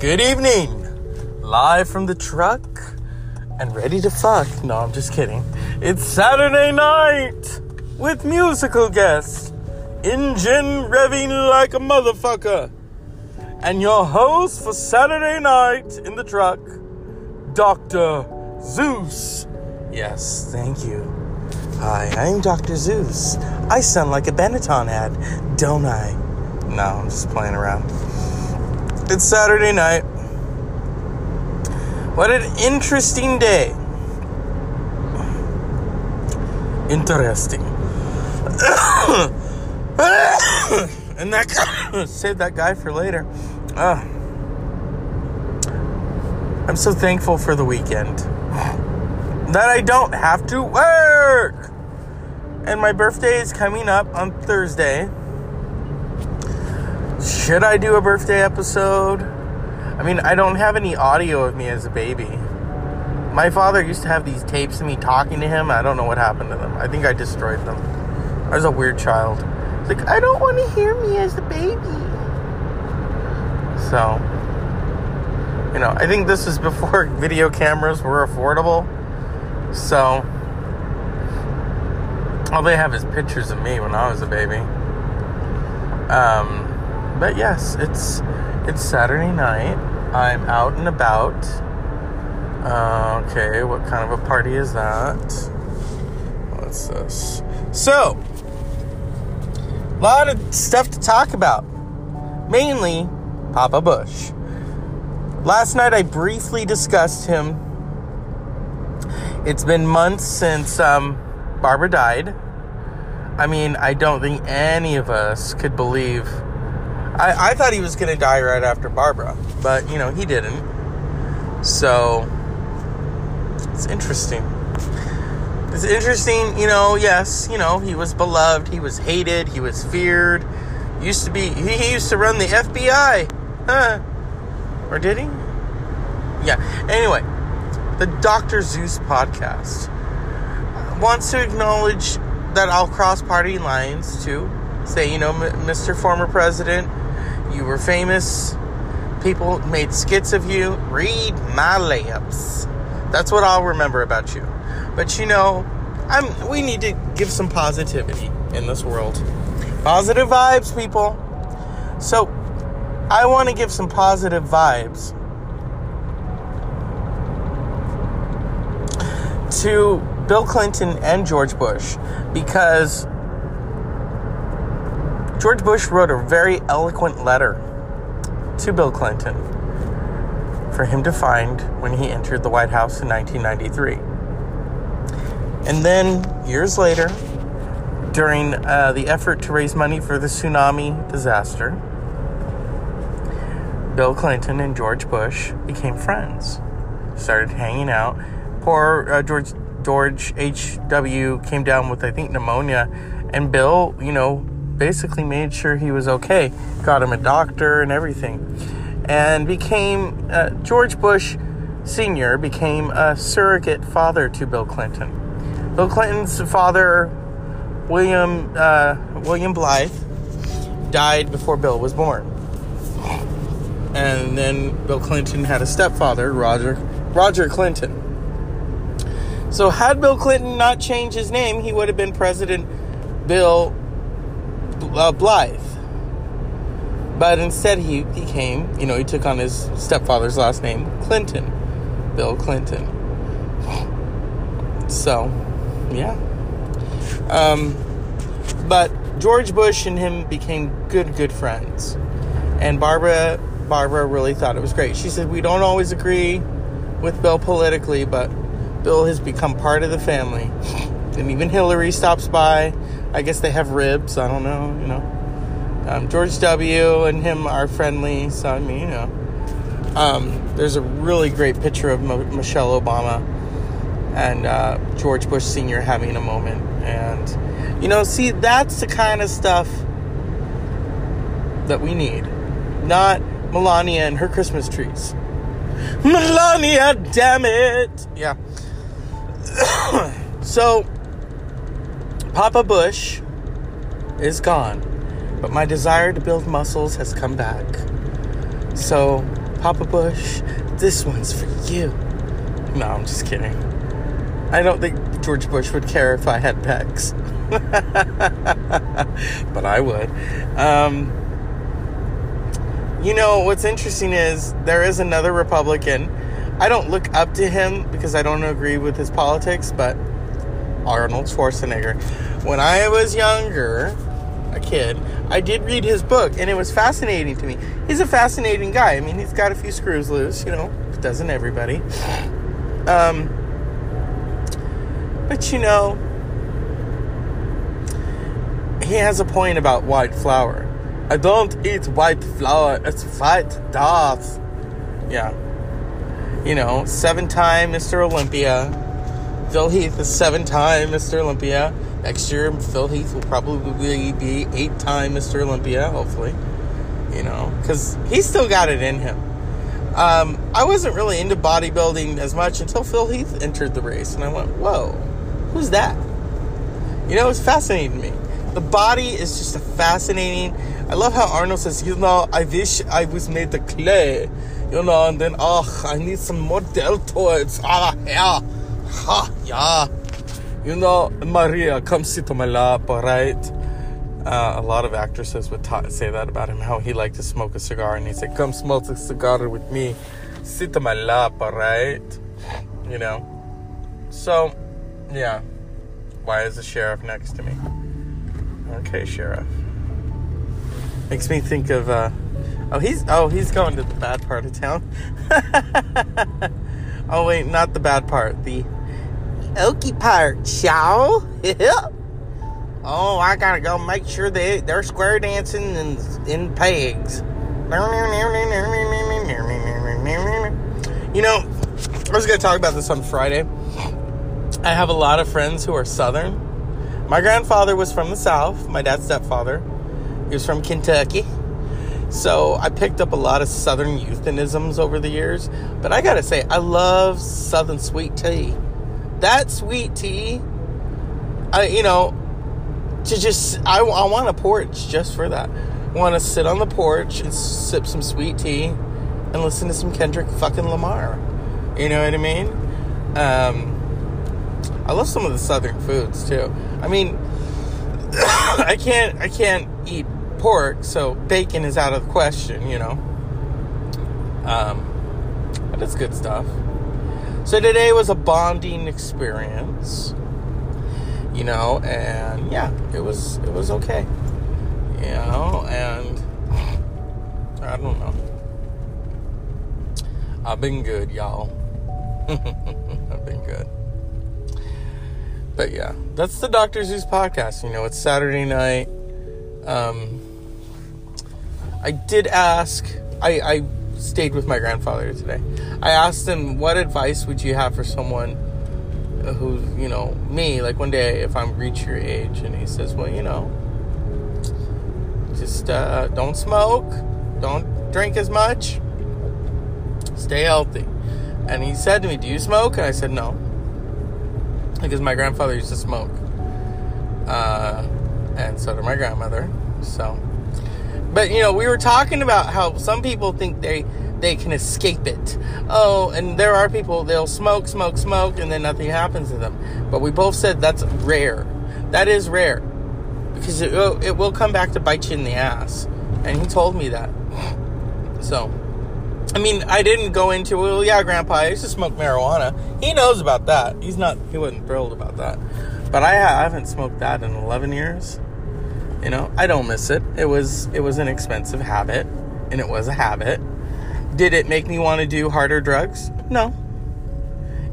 Good evening. Live from the truck and ready to fuck. No, I'm just kidding. It's Saturday night with musical guests. Engine revving like a motherfucker. And your host for Saturday night in the truck, Dr. Zeus. Yes, thank you. Hi, I'm Dr. Zeus. I sound like a Benetton ad, don't I? No, I'm just playing around. It's Saturday night. What an interesting day. Interesting. and that guy, save that guy for later. Uh, I'm so thankful for the weekend that I don't have to work. And my birthday is coming up on Thursday. Should I do a birthday episode? I mean, I don't have any audio of me as a baby. My father used to have these tapes of me talking to him. I don't know what happened to them. I think I destroyed them. I was a weird child. Like, I don't want to hear me as a baby. So, you know, I think this is before video cameras were affordable. So, all they have is pictures of me when I was a baby. Um, but yes, it's it's Saturday night. I'm out and about. Uh, okay, what kind of a party is that? What's this? So, a lot of stuff to talk about. Mainly, Papa Bush. Last night I briefly discussed him. It's been months since um, Barbara died. I mean, I don't think any of us could believe I, I thought he was going to die right after Barbara, but you know, he didn't. So, it's interesting. It's interesting, you know, yes, you know, he was beloved, he was hated, he was feared. Used to be, he, used to run the FBI. Huh. Or did he? Yeah. Anyway, the Dr. Zeus podcast wants to acknowledge that I'll cross party lines too. Say, you know, Mr. Former President, you were famous. People made skits of you. Read my layups. That's what I'll remember about you. But you know, I'm we need to give some positivity in this world. Positive vibes, people. So, I want to give some positive vibes to Bill Clinton and George Bush because George Bush wrote a very eloquent letter to Bill Clinton for him to find when he entered the White House in 1993. And then, years later, during uh, the effort to raise money for the tsunami disaster, Bill Clinton and George Bush became friends, started hanging out. Poor uh, George George H.W. came down with, I think, pneumonia, and Bill, you know, basically made sure he was okay, got him a doctor and everything, and became uh, George Bush Sr. became a surrogate father to Bill Clinton. Bill Clinton's father, William uh, William Blythe, died before Bill was born, and then Bill Clinton had a stepfather, Roger Roger Clinton. So had Bill Clinton not changed his name, he would have been President Bill Blythe. But instead, he became, you know, he took on his stepfather's last name, Clinton, Bill Clinton. So, yeah. Um, but George Bush and him became good, good friends. And Barbara, Barbara really thought it was great. She said, "We don't always agree with Bill politically, but Bill has become part of the family." And even Hillary stops by I guess they have ribs. I don't know, you know. Um, George W. and him are friendly, so I mean, you know. Um, there's a really great picture of Michelle Obama and uh, George Bush Sr. having a moment. And, you know, see, that's the kind of stuff that we need. Not Melania and her Christmas trees. Melania, damn it! Yeah. so, Papa Bush is gone, but my desire to build muscles has come back. So Papa Bush, this one's for you. No, I'm just kidding. I don't think George Bush would care if I had pecs. but I would. Um, you know, what's interesting is there is another Republican. I don't look up to him because I don't agree with his politics, but Arnold Schwarzenegger. When I was younger, a kid, I did read his book and it was fascinating to me. He's a fascinating guy. I mean, he's got a few screws loose, you know, doesn't everybody? Um, but you know, he has a point about white flour. I don't eat white flour, it's white dust. Yeah. You know, seven time Mr. Olympia. Phil Heath is seven time Mr. Olympia. Next year, Phil Heath will probably be eight time Mr. Olympia, hopefully. You know, because he's still got it in him. Um, I wasn't really into bodybuilding as much until Phil Heath entered the race, and I went, whoa, who's that? You know, it's fascinating to me. The body is just a fascinating. I love how Arnold says, you know, I wish I was made of clay, you know, and then, oh, I need some more deltoids. Ah, yeah, ha, yeah. You know, Maria, come sit on my lap, all right? Uh, a lot of actresses would ta- say that about him, how he liked to smoke a cigar, and he'd say, "Come smoke a cigar with me, sit on my lap, all right?" You know. So, yeah. Why is the sheriff next to me? Okay, sheriff. Makes me think of. Uh, oh, he's oh he's going to the bad part of town. oh wait, not the bad part. The okie part, shall. Oh, I gotta go make sure they they're square dancing in in pegs. You know, I was gonna talk about this on Friday. I have a lot of friends who are Southern. My grandfather was from the South. My dad's stepfather, he was from Kentucky. So I picked up a lot of Southern euphemisms over the years. But I gotta say, I love Southern sweet tea. That sweet tea, I you know, to just I, I want a porch just for that. Want to sit on the porch and sip some sweet tea and listen to some Kendrick fucking Lamar. You know what I mean? Um, I love some of the southern foods too. I mean, I can't I can't eat pork, so bacon is out of the question. You know. Um, but it's good stuff. So today was a bonding experience you know, and yeah, it was it was okay, you know, and I don't know. I've been good, y'all. I've been good. But yeah, that's the Dr. Zeus podcast. You know, it's Saturday night. Um, I did ask, I, I stayed with my grandfather today. I asked him, what advice would you have for someone who's you know me like one day if i'm reach your age? And he says well you know just uh, don't smoke don't drink as much stay healthy. And he said to me do you smoke? And i said no. Because my grandfather used to smoke uh, and so did my grandmother so but you know we were talking about how some people think they they can escape it. Oh, and there are people they'll smoke, smoke, smoke, and then nothing happens to them. But we both said that's rare. That is rare because it will, it will come back to bite you in the ass. And he told me that. So, I mean, I didn't go into well, yeah, Grandpa, I used to smoke marijuana. He knows about that. He's not. He wasn't thrilled about that. But I, I haven't smoked that in 11 years. You know, I don't miss it. It was it was an expensive habit, and it was a habit did it make me want to do harder drugs? No.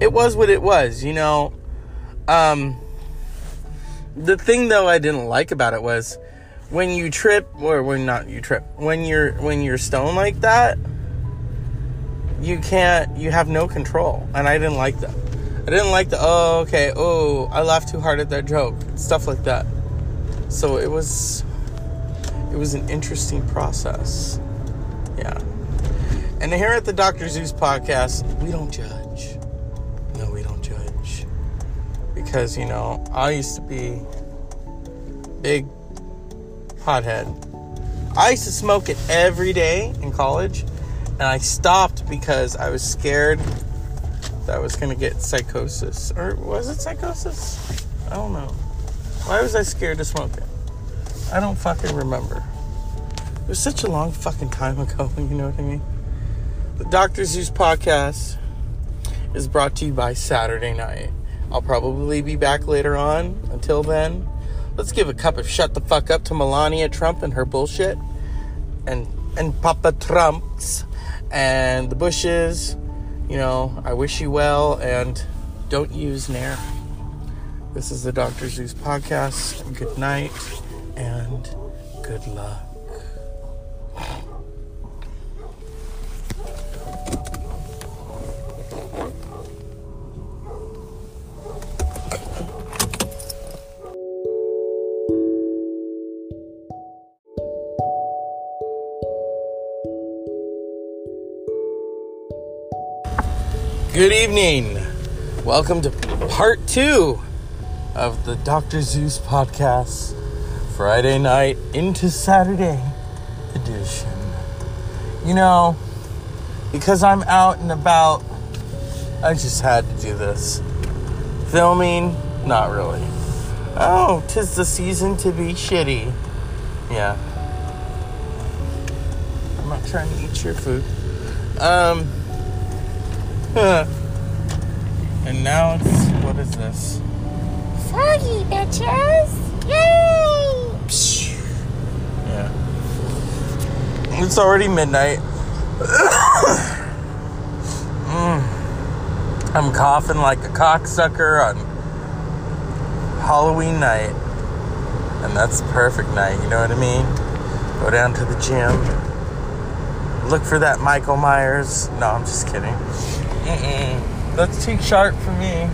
It was what it was, you know. Um, the thing though I didn't like about it was when you trip or when not you trip when you're when you're stoned like that you can't you have no control and i didn't like that i didn't like the oh okay oh i laughed too hard at that joke stuff like that so it was it was an interesting process yeah and here at the Dr. Zeus podcast, we don't judge. No, we don't judge. Because, you know, I used to be big pothead. I used to smoke it every day in college. And I stopped because I was scared that I was gonna get psychosis. Or was it psychosis? I don't know. Why was I scared to smoke it? I don't fucking remember. It was such a long fucking time ago, you know what I mean? The Dr. Zeus podcast is brought to you by Saturday Night. I'll probably be back later on. Until then, let's give a cup of shut the fuck up to Melania Trump and her bullshit. And and Papa Trumps and the Bushes. You know, I wish you well and don't use Nair. This is the Dr. Zeus podcast. Good night and good luck. Good evening. Welcome to part two of the Dr. Zeus podcast, Friday night into Saturday edition. You know, because I'm out and about, I just had to do this. Filming, not really. Oh, tis the season to be shitty. Yeah. I'm not trying to eat your food. Um, and now it's what is this? Foggy, bitches! Yay! Yeah. It's already midnight. Mm. I'm coughing like a cocksucker on Halloween night. And that's the perfect night, you know what I mean? Go down to the gym. Look for that Michael Myers. No, I'm just kidding. Mm-mm. That's too sharp for me.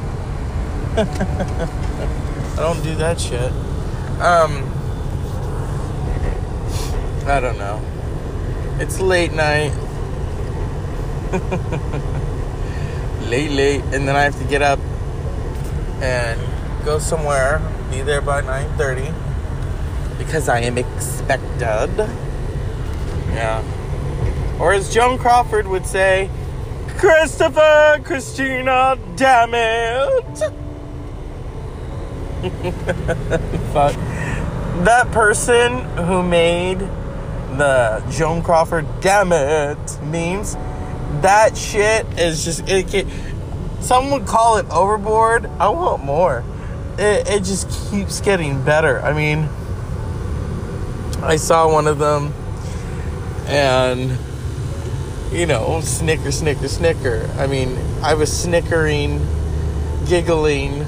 I don't do that shit. Um, I don't know. It's late night. late, late, and then I have to get up and go somewhere. Be there by nine thirty because I am expected. Yeah. Or as Joan Crawford would say, Christopher, Christina, damn it. Fuck. That person who made the Joan Crawford damn it memes, that shit is just, it can, some would call it overboard. I want more. It, it just keeps getting better. I mean, I saw one of them and you know, snicker, snicker, snicker. I mean, I was snickering, giggling,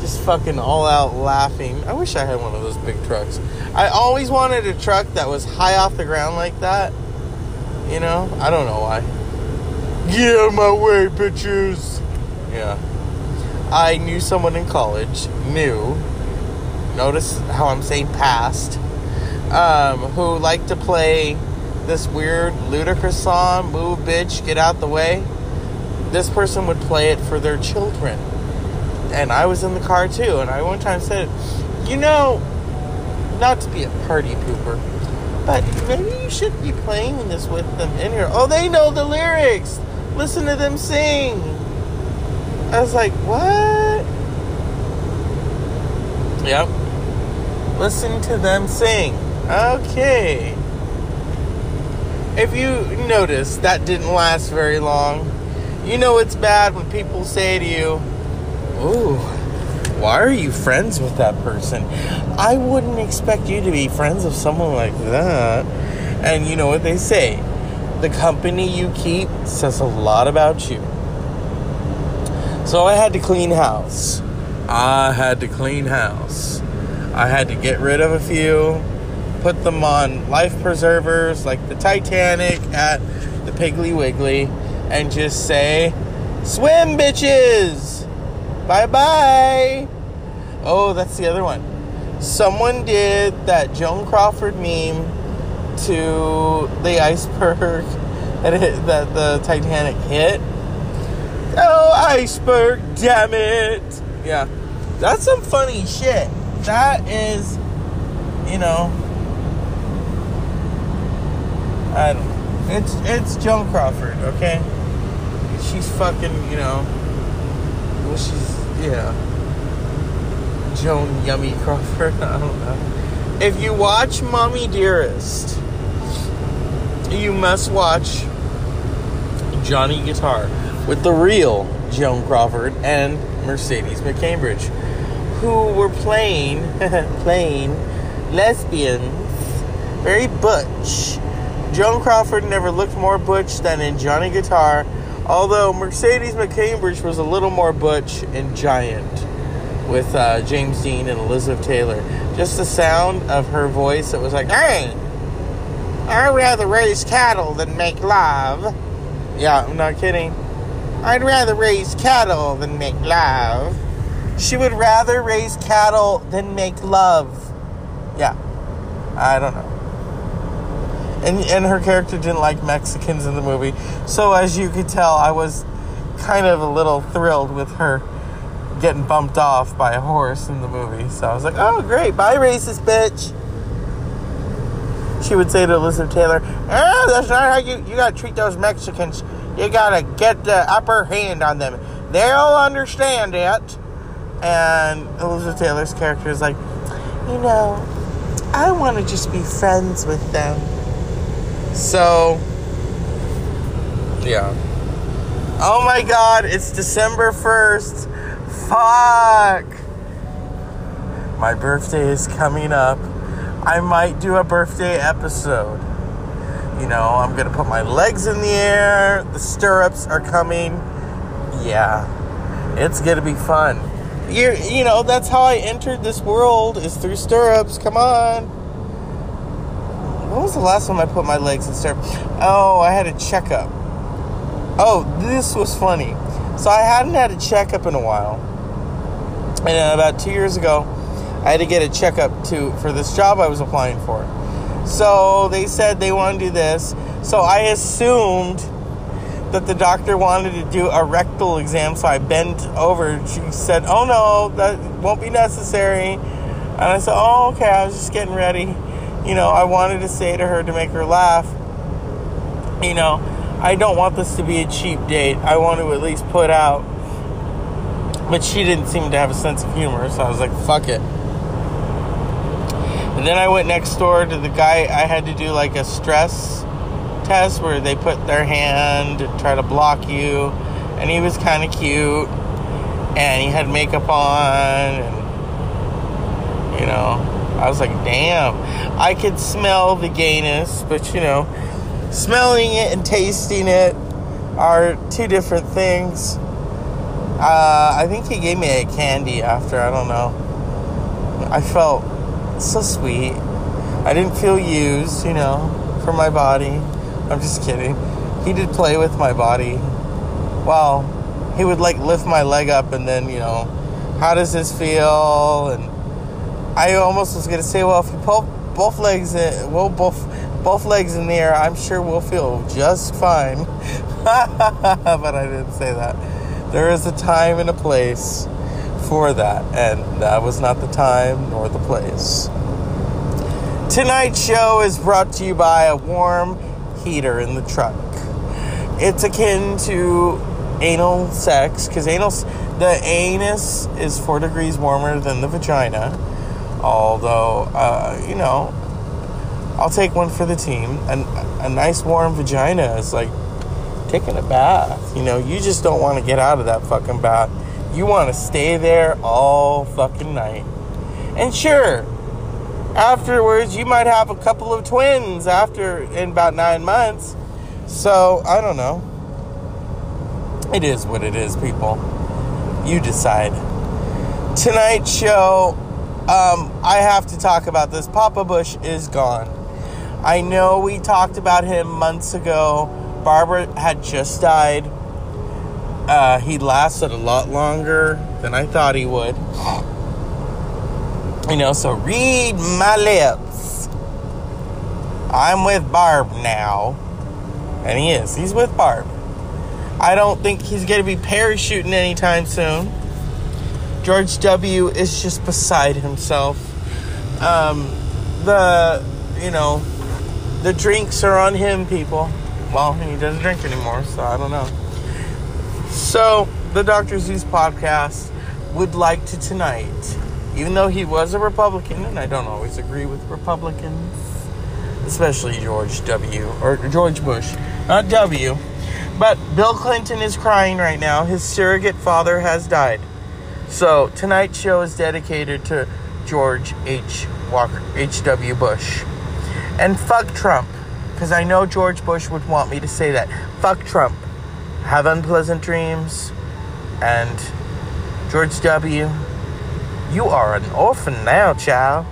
just fucking all out laughing. I wish I had one of those big trucks. I always wanted a truck that was high off the ground like that. You know, I don't know why. Get out of my way, bitches. Yeah. I knew someone in college, knew, notice how I'm saying past, um, who liked to play this weird ludicrous song, Move Bitch, Get Out the Way, this person would play it for their children. And I was in the car too, and I one time said, You know, not to be a party pooper, but maybe you should be playing this with them in here. Oh, they know the lyrics! Listen to them sing! I was like, What? Yep. Listen to them sing. Okay if you notice, that didn't last very long. You know it's bad when people say to you, Ooh, why are you friends with that person? I wouldn't expect you to be friends with someone like that. And you know what they say? The company you keep says a lot about you. So I had to clean house. I had to clean house. I had to get rid of a few put them on life preservers like the Titanic at the Piggly Wiggly and just say, Swim, bitches! Bye bye! Oh, that's the other one. Someone did that Joan Crawford meme to the iceberg that, hit, that the Titanic hit. Oh, iceberg, damn it! Yeah, that's some funny shit. That is, you know, I don't know. It's it's Joan Crawford, okay? She's fucking, you know. Well, she's yeah. Joan Yummy Crawford. I don't know. If you watch Mommy Dearest, you must watch Johnny Guitar with the real Joan Crawford and Mercedes McCambridge, who were playing playing lesbians, very butch. Joan Crawford never looked more butch than in Johnny Guitar, although Mercedes McCambridge was a little more butch and Giant with uh, James Dean and Elizabeth Taylor. Just the sound of her voice, it was like, hey, I'd rather raise cattle than make love. Yeah, I'm not kidding. I'd rather raise cattle than make love. She would rather raise cattle than make love. Yeah. I don't know. And and her character didn't like Mexicans in the movie. So as you could tell, I was kind of a little thrilled with her getting bumped off by a horse in the movie. So I was like, "Oh, great. Bye racist bitch." She would say to Elizabeth Taylor, "Oh, that's not how you you got to treat those Mexicans. You got to get the upper hand on them. They'll understand it." And Elizabeth Taylor's character is like, "You know, I want to just be friends with them." So, yeah. Oh my god, it's December 1st. Fuck. My birthday is coming up. I might do a birthday episode. You know, I'm gonna put my legs in the air, the stirrups are coming. Yeah, it's gonna be fun. You, you know, that's how I entered this world is through stirrups. Come on. When was the last time I put my legs in stirrups? Oh, I had a checkup. Oh, this was funny. So I hadn't had a checkup in a while. And about two years ago, I had to get a checkup to for this job I was applying for. So they said they want to do this. So I assumed that the doctor wanted to do a rectal exam. So I bent over. She said, "Oh no, that won't be necessary." And I said, "Oh okay." I was just getting ready. You know, I wanted to say to her to make her laugh. You know, I don't want this to be a cheap date. I want to at least put out. But she didn't seem to have a sense of humor, so I was like, fuck it. And then I went next door to the guy I had to do like a stress test where they put their hand try to block you. And he was kind of cute. And he had makeup on. And, you know, I was like, damn. I could smell the gayness, but, you know, smelling it and tasting it are two different things. Uh, I think he gave me a candy after. I don't know. I felt so sweet. I didn't feel used, you know, for my body. I'm just kidding. He did play with my body. Well, he would like lift my leg up and then, you know, how does this feel? And I almost was gonna say, well, if you pull both legs, in, well, both both legs in the air, I'm sure we'll feel just fine. but I didn't say that. There is a time and a place for that, and that was not the time nor the place. Tonight's show is brought to you by a warm heater in the truck. It's akin to anal sex because anal, the anus is four degrees warmer than the vagina. Although, uh, you know, I'll take one for the team. And a nice warm vagina is like taking a bath. You know, you just don't want to get out of that fucking bath. You want to stay there all fucking night. And sure, afterwards you might have a couple of twins after in about nine months. So I don't know. It is what it is, people. You decide. Tonight's show, um, I have to talk about this. Papa Bush is gone. I know we talked about him months ago. Barbara had just died. Uh, he lasted a lot longer than I thought he would. You know, so read my lips. I'm with Barb now. And he is. He's with Barb. I don't think he's going to be parachuting anytime soon. George W. is just beside himself. Um, the, you know, the drinks are on him, people. Well, he doesn't drink anymore, so I don't know. So, the Dr. Zeus podcast would like to tonight, even though he was a Republican, and I don't always agree with Republicans, especially George W. or George Bush, not W. But Bill Clinton is crying right now. His surrogate father has died. So tonight's show is dedicated to George H. Walker, H.W. Bush. And fuck Trump, because I know George Bush would want me to say that. Fuck Trump. Have unpleasant dreams. And George W., you are an orphan now, child.